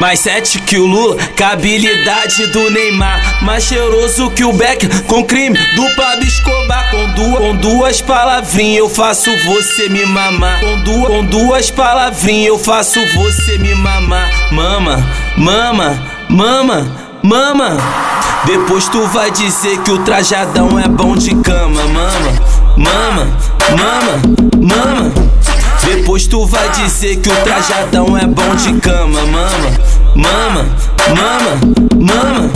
Mais sete que o Lula, com habilidade do Neymar. Mais cheiroso que o Beck, com crime do Pablo Escobar. Com duas, com duas palavrinhas eu faço você me mamar. Com duas, com duas palavrinhas eu faço você me mamar. Mama, mama, mama, mama. Depois tu vai dizer que o trajadão é bom de cama. Mama, mama, mama, tu vai dizer que o trajadão é bom de cama, mama, mama, mama, mama.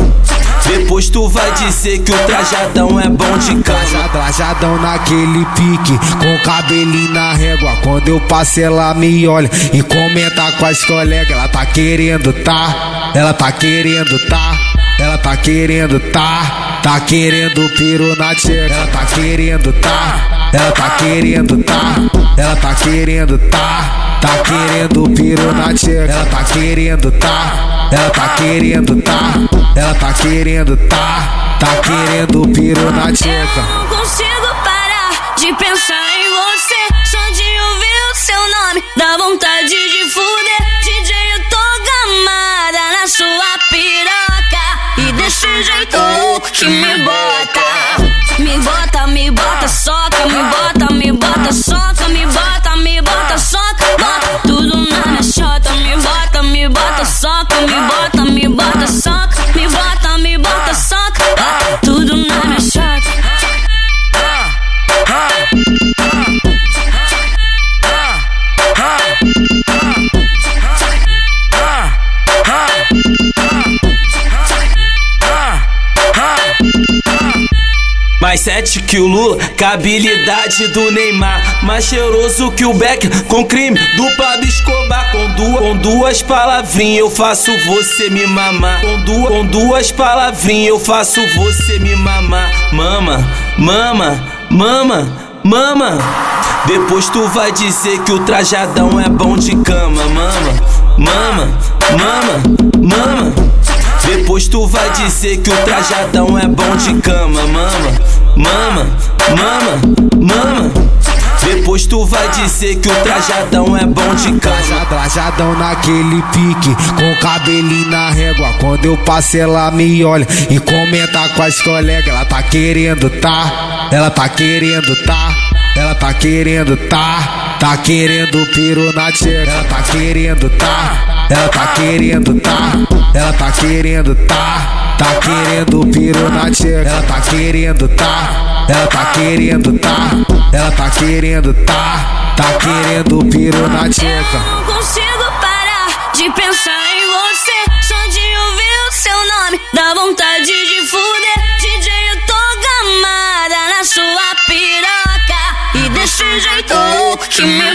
Depois tu vai dizer que o trajadão é bom de cama. Trajadão naquele pique, com cabelinho na régua. Quando eu passo, ela me olha e comenta com as colegas. Ela tá querendo, tá? Ela tá querendo, tá? Ela tá querendo, tá? Tá querendo piro na tcheca. Ela tá querendo, tá? Ela tá querendo, tá? Ela tá querendo, tá? Tá querendo piro na tcheca. Ela tá querendo, tá? Ela tá querendo, tá? Ela tá querendo, tá? Tá querendo piro na tcheca. Não consigo parar de pensar em você. Só de ouvir o seu nome, dá vontade de fuder. Me bota. Me bota, me bota, soca, me bota, me bota, soca, me bota, me bota, soca, bota tudo na minha chota, me bota, me bota, soca, me bota, 7 que o Lula, com habilidade do Neymar. Mais cheiroso que o Beck, com crime do Pablo Escobar. Com duas, com duas palavrinhas eu faço você me mamar. Com, duas com duas palavrinhas eu faço você me mamar. Mama, mama, mama, mama. Depois tu vai dizer que o trajadão é bom de cama, mama, mama, mama, mama. Depois tu vai dizer que o trajadão é bom de cama, mama mama, mama, mama. Depois tu vai dizer que o trajadão é bom de cama. Trajadão naquele pique, com cabelinho na régua. Quando eu passo, ela me olha e comenta com as colegas. Ela tá querendo, tá? Ela tá querendo, tá? Ela tá querendo, tá? Tá querendo piro na tcheca. Ela tá querendo, tá? Ela tá querendo, tá? Ela tá querendo, tá? Tá querendo piro na tcheca. Ela tá querendo, tá? Ela tá querendo, tá? Ela tá querendo, tá? Tá querendo piro na tcheca. Não consigo parar de pensar em você. Só de ouvir o seu nome, dá vontade de fuder. DJ, eu tô gamada na sua piroca. E desse jeito louco que me.